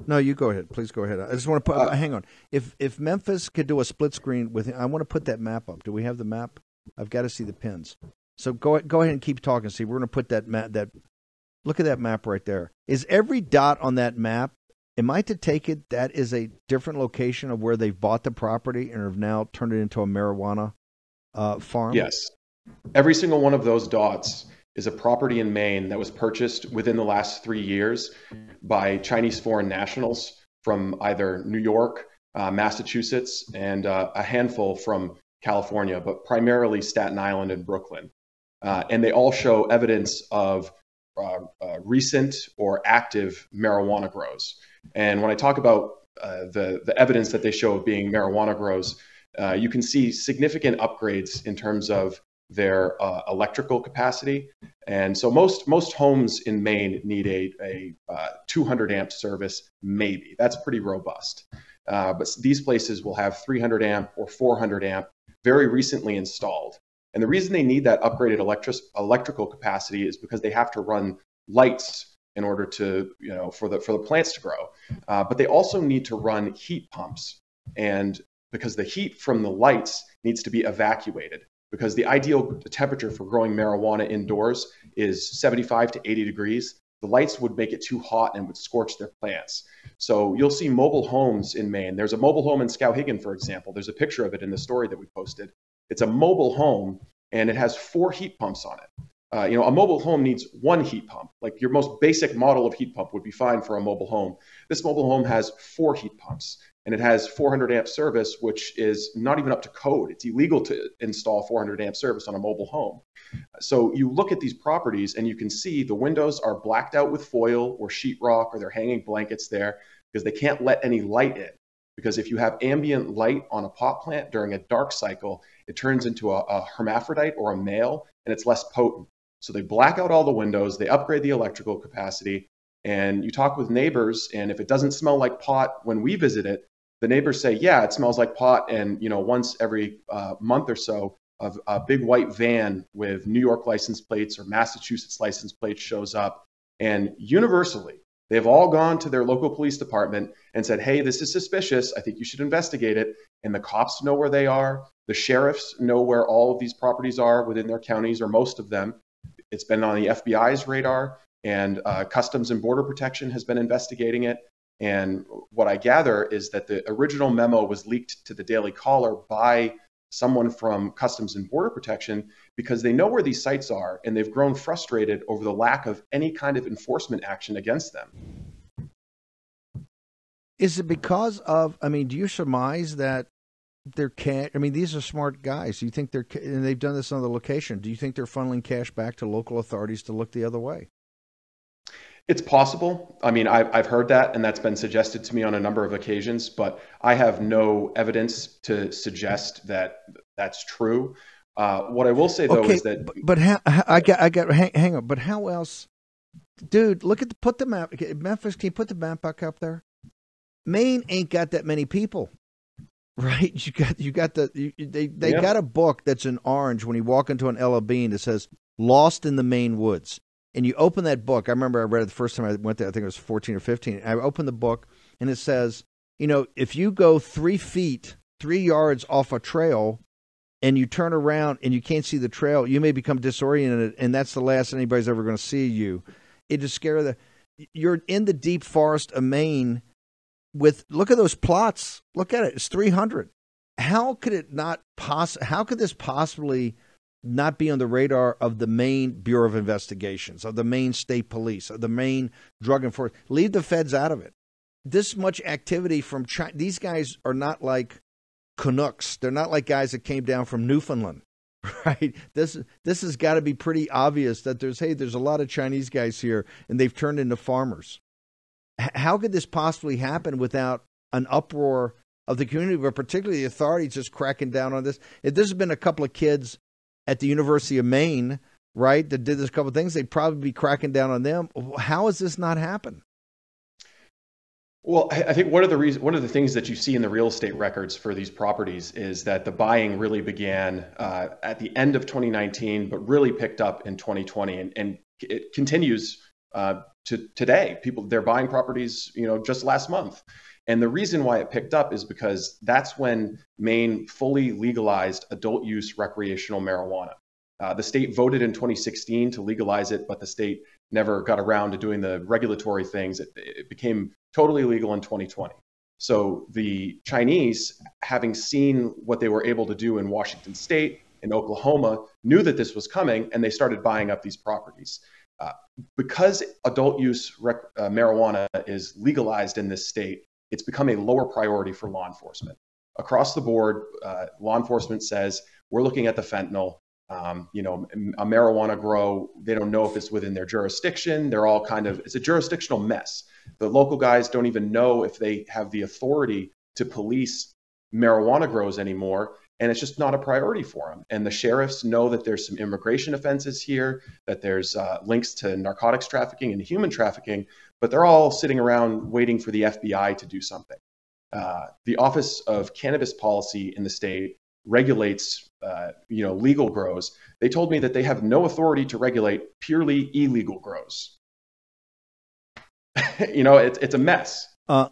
No, you go ahead. Please go ahead. I just want to put. Uh, hang on. If if Memphis could do a split screen with, I want to put that map up. Do we have the map? I've got to see the pins. So go go ahead and keep talking. See, we're going to put that map. That look at that map right there. Is every dot on that map? Am I to take it that is a different location of where they've bought the property and have now turned it into a marijuana uh, farm? Yes. Every single one of those dots is a property in Maine that was purchased within the last three years by Chinese foreign nationals from either New York, uh, Massachusetts, and uh, a handful from California, but primarily Staten Island and Brooklyn. Uh, and they all show evidence of uh, uh, recent or active marijuana grows. And when I talk about uh, the, the evidence that they show of being marijuana grows, you can see significant upgrades in terms of their uh, electrical capacity. And so most most homes in Maine need a, a uh, 200 amp service, maybe. That's pretty robust. Uh, but these places will have 300 amp or 400 amp very recently installed. And the reason they need that upgraded electric, electrical capacity is because they have to run lights in order to, you know, for the for the plants to grow. Uh, but they also need to run heat pumps, and because the heat from the lights needs to be evacuated because the ideal temperature for growing marijuana indoors is 75 to 80 degrees. The lights would make it too hot and would scorch their plants. So you'll see mobile homes in Maine. There's a mobile home in Skowhegan, for example. There's a picture of it in the story that we posted. It's a mobile home and it has four heat pumps on it. Uh, you know, a mobile home needs one heat pump. Like your most basic model of heat pump would be fine for a mobile home. This mobile home has four heat pumps and it has 400 amp service, which is not even up to code. It's illegal to install 400 amp service on a mobile home. So you look at these properties and you can see the windows are blacked out with foil or sheetrock, or they're hanging blankets there because they can't let any light in. Because if you have ambient light on a pot plant during a dark cycle, it turns into a, a hermaphrodite or a male and it's less potent. So they black out all the windows, they upgrade the electrical capacity, and you talk with neighbors, and if it doesn't smell like pot when we visit it, the neighbors say, yeah, it smells like pot. And, you know, once every uh, month or so, of a big white van with New York license plates or Massachusetts license plates shows up, and universally, they've all gone to their local police department and said, Hey, this is suspicious. I think you should investigate it. And the cops know where they are. The sheriffs know where all of these properties are within their counties, or most of them. It's been on the FBI's radar, and uh, Customs and Border Protection has been investigating it. And what I gather is that the original memo was leaked to the Daily Caller by someone from Customs and Border Protection because they know where these sites are and they've grown frustrated over the lack of any kind of enforcement action against them. Is it because of? I mean, do you surmise that they're cash? I mean, these are smart guys. Do you think they're and they've done this on the location? Do you think they're funneling cash back to local authorities to look the other way? It's possible. I mean, I've, I've heard that, and that's been suggested to me on a number of occasions, but I have no evidence to suggest that that's true. Uh, what I will say though okay, is that, but, but how, I got, I got, hang, hang on. But how else, dude? Look at the put the map. Memphis, can you put the map back up there? Maine ain't got that many people, right? You got, you got the, you, they, they yeah. got a book that's in orange when you walk into an L.L.Bean that says "Lost in the Maine Woods." And you open that book. I remember I read it the first time I went there. I think it was 14 or 15. I opened the book and it says, you know, if you go three feet, three yards off a trail, and you turn around and you can't see the trail, you may become disoriented, and that's the last anybody's ever going to see you. It is scary that you're in the deep forest of Maine. With look at those plots. Look at it. It's 300. How could it not poss? How could this possibly? Not be on the radar of the Maine Bureau of Investigations, of the Maine State Police, of the Maine Drug Enforcement. Leave the feds out of it. This much activity from China. These guys are not like Canucks. They're not like guys that came down from Newfoundland, right? This this has got to be pretty obvious that there's hey, there's a lot of Chinese guys here, and they've turned into farmers. H- how could this possibly happen without an uproar of the community, but particularly the authorities just cracking down on this? If this has been a couple of kids at the University of Maine, right, that did this couple things, they'd probably be cracking down on them. How has this not happened? Well, I think one of the reasons, one of the things that you see in the real estate records for these properties is that the buying really began uh, at the end of 2019, but really picked up in 2020, and, and it continues uh, to today. People they're buying properties, you know, just last month. And the reason why it picked up is because that's when Maine fully legalized adult use recreational marijuana. Uh, the state voted in 2016 to legalize it, but the state never got around to doing the regulatory things. It, it became totally legal in 2020. So the Chinese, having seen what they were able to do in Washington state, in Oklahoma, knew that this was coming and they started buying up these properties. Uh, because adult use rec- uh, marijuana is legalized in this state, it's become a lower priority for law enforcement. Across the board, uh, law enforcement says we're looking at the fentanyl. Um, you know, a marijuana grow, they don't know if it's within their jurisdiction. They're all kind of, it's a jurisdictional mess. The local guys don't even know if they have the authority to police marijuana grows anymore and it's just not a priority for them. And the sheriffs know that there's some immigration offenses here, that there's uh, links to narcotics trafficking and human trafficking, but they're all sitting around waiting for the FBI to do something. Uh, the Office of Cannabis Policy in the state regulates, uh, you know, legal grows. They told me that they have no authority to regulate purely illegal grows. you know, it's it's a mess. Uh,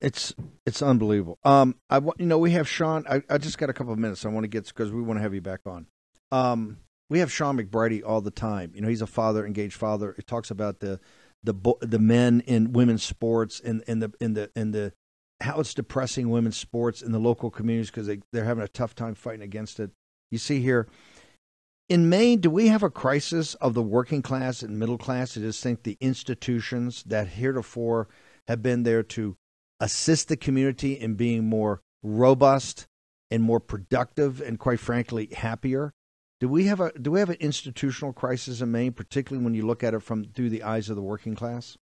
it's it's unbelievable. Um, I want you know we have Sean. I, I just got a couple of minutes. I want to get because we want to have you back on. Um, we have Sean McBreairty all the time. You know, he's a father, engaged father. He talks about the the the men in women's sports and and the in the in the how it's depressing women's sports in the local communities because they they're having a tough time fighting against it. You see here. In Maine, do we have a crisis of the working class and middle class? I just think the institutions that heretofore have been there to assist the community in being more robust and more productive and quite frankly happier do we have a do we have an institutional crisis in Maine particularly when you look at it from through the eyes of the working class?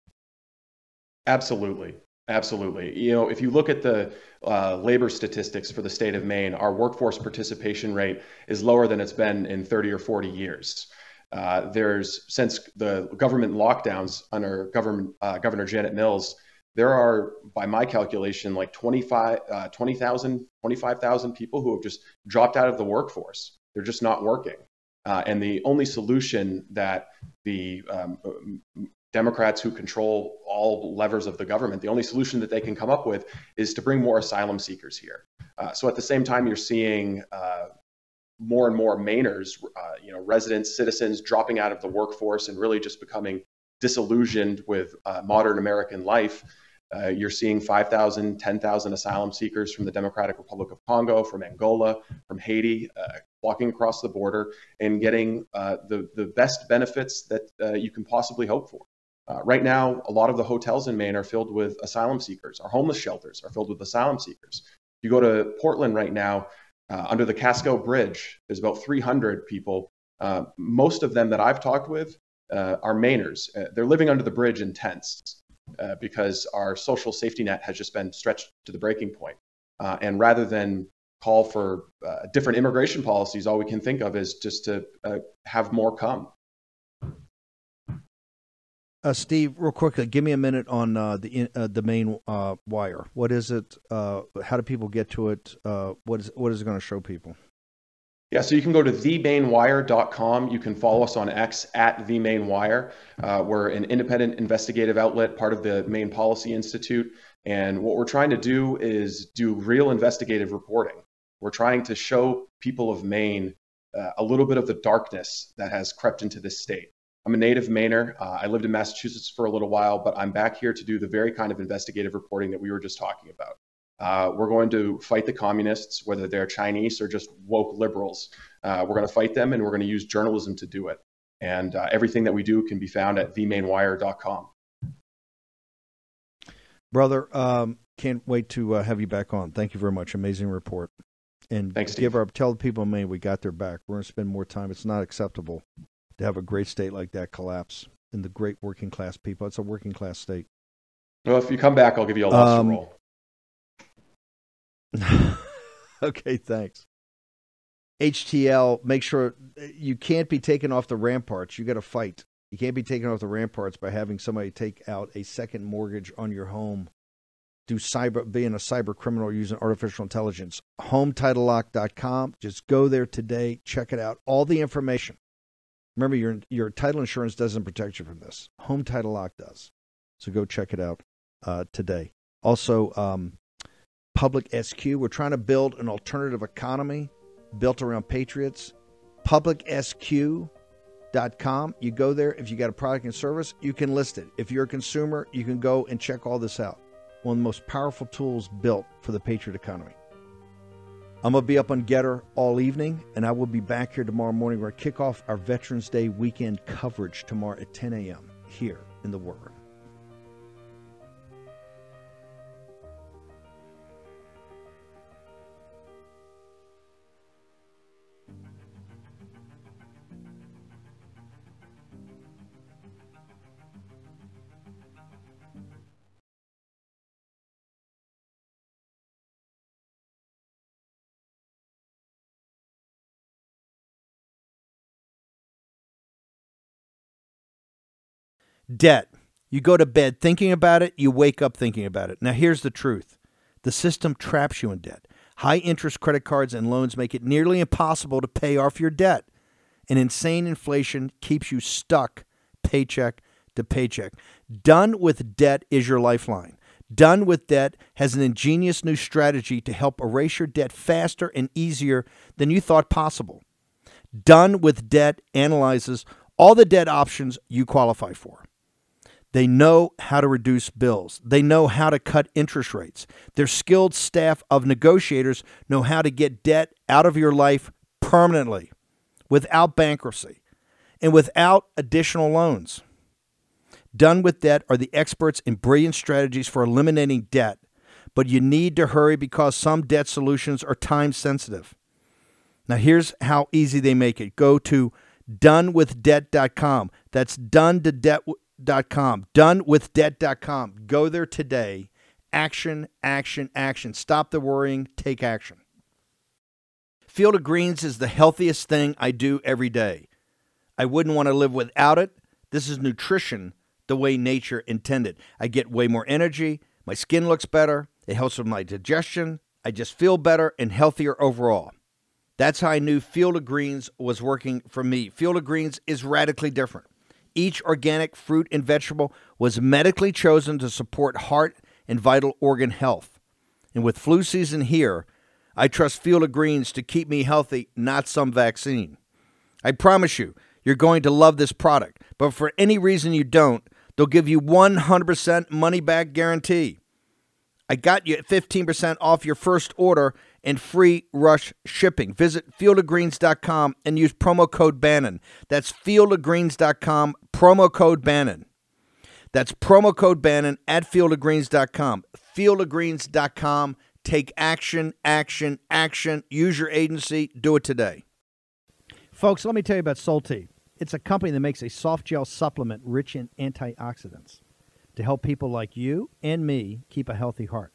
Absolutely. Absolutely. You know if you look at the uh, labor statistics for the state of Maine our workforce participation rate is lower than it's been in 30 or 40 years. Uh, there's since the government lockdowns under government uh, Governor Janet Mills there are, by my calculation, like 25, uh, 20,000, 25,000 people who have just dropped out of the workforce. They're just not working. Uh, and the only solution that the um, Democrats who control all levers of the government, the only solution that they can come up with is to bring more asylum seekers here. Uh, so at the same time, you're seeing uh, more and more Mainers, uh, you know, residents, citizens dropping out of the workforce and really just becoming disillusioned with uh, modern American life. Uh, you're seeing 5,000, 10,000 asylum seekers from the Democratic Republic of Congo, from Angola, from Haiti, uh, walking across the border and getting uh, the, the best benefits that uh, you can possibly hope for. Uh, right now, a lot of the hotels in Maine are filled with asylum seekers. Our homeless shelters are filled with asylum seekers. If you go to Portland right now, under the Casco Bridge, there's about 300 people. most of them that I've talked with are Mainers. they're living under the bridge in tents uh, because our social safety net has just been stretched to the breaking point. Uh, and rather than call for uh, different immigration policies, all we can think of is just to uh, have more come. Uh, Steve, real quickly, give me a minute on the the Maine wire. What is it? how do people get to it? what is what is it going to show people? Yeah, so you can go to themainewire.com. You can follow us on X at themainewire. Uh, we're an independent investigative outlet, part of the Maine Policy Institute. And what we're trying to do is do real investigative reporting. We're trying to show people of Maine uh, a little bit of the darkness that has crept into this state. I'm a native Mainer. Uh, I lived in Massachusetts for a little while, but I'm back here to do the very kind of investigative reporting that we were just talking about. Uh, we're going to fight the communists, whether they're Chinese or just woke liberals. Uh, we're going to fight them, and we're going to use journalism to do it. And uh, everything that we do can be found at themainewire.com. Brother, um, can't wait to uh, have you back on. Thank you very much. Amazing report. And Thanks, give Steve. our tell the people in Maine we got their back. We're going to spend more time. It's not acceptable to have a great state like that collapse and the great working class people. It's a working class state. Well, if you come back, I'll give you a lobster um, roll. okay, thanks. HTL, make sure you can't be taken off the ramparts. You got to fight. You can't be taken off the ramparts by having somebody take out a second mortgage on your home. Do cyber being a cyber criminal using artificial intelligence. HomeTitleLock.com. Just go there today. Check it out. All the information. Remember, your your title insurance doesn't protect you from this. Home Title Lock does. So go check it out uh, today. Also, um, Public SQ. We're trying to build an alternative economy built around patriots. PublicSQ.com. You go there. If you got a product and service, you can list it. If you're a consumer, you can go and check all this out. One of the most powerful tools built for the patriot economy. I'm going to be up on Gettr all evening, and I will be back here tomorrow morning where I kick off our Veterans Day weekend coverage tomorrow at 10 a.m. here in the War Debt. You go to bed thinking about it, you wake up thinking about it. Now, here's the truth the system traps you in debt. High interest credit cards and loans make it nearly impossible to pay off your debt. And insane inflation keeps you stuck paycheck to paycheck. Done with Debt is your lifeline. Done with Debt has an ingenious new strategy to help erase your debt faster and easier than you thought possible. Done with Debt analyzes all the debt options you qualify for. They know how to reduce bills. They know how to cut interest rates. Their skilled staff of negotiators know how to get debt out of your life permanently without bankruptcy and without additional loans. Done with Debt are the experts in brilliant strategies for eliminating debt, but you need to hurry because some debt solutions are time sensitive. Now, here's how easy they make it go to donewithdebt.com. That's done to debt donewithdebt.com. Donewithdebt.com. Go there today. Action, action, action. Stop the worrying, take action. Field of Greens is the healthiest thing I do every day. I wouldn't want to live without it. This is nutrition the way nature intended. I get way more energy. My skin looks better. It helps with my digestion. I just feel better and healthier overall. That's how I knew Field of Greens was working for me. Field of Greens is radically different. Each organic fruit and vegetable was medically chosen to support heart and vital organ health. And with flu season here, I trust Field of Greens to keep me healthy, not some vaccine. I promise you, you're going to love this product. But for any reason you don't, they'll give you 100% money back guarantee. I got you 15% off your first order and free rush shipping. Visit fieldofgreens.com and use promo code Bannon. That's fieldofgreens.com, promo code Bannon. That's promo code Bannon at fieldofgreens.com. Fieldofgreens.com. Take action, action, action. Use your agency. Do it today. Folks, let me tell you about Solti. It's a company that makes a soft gel supplement rich in antioxidants to help people like you and me keep a healthy heart.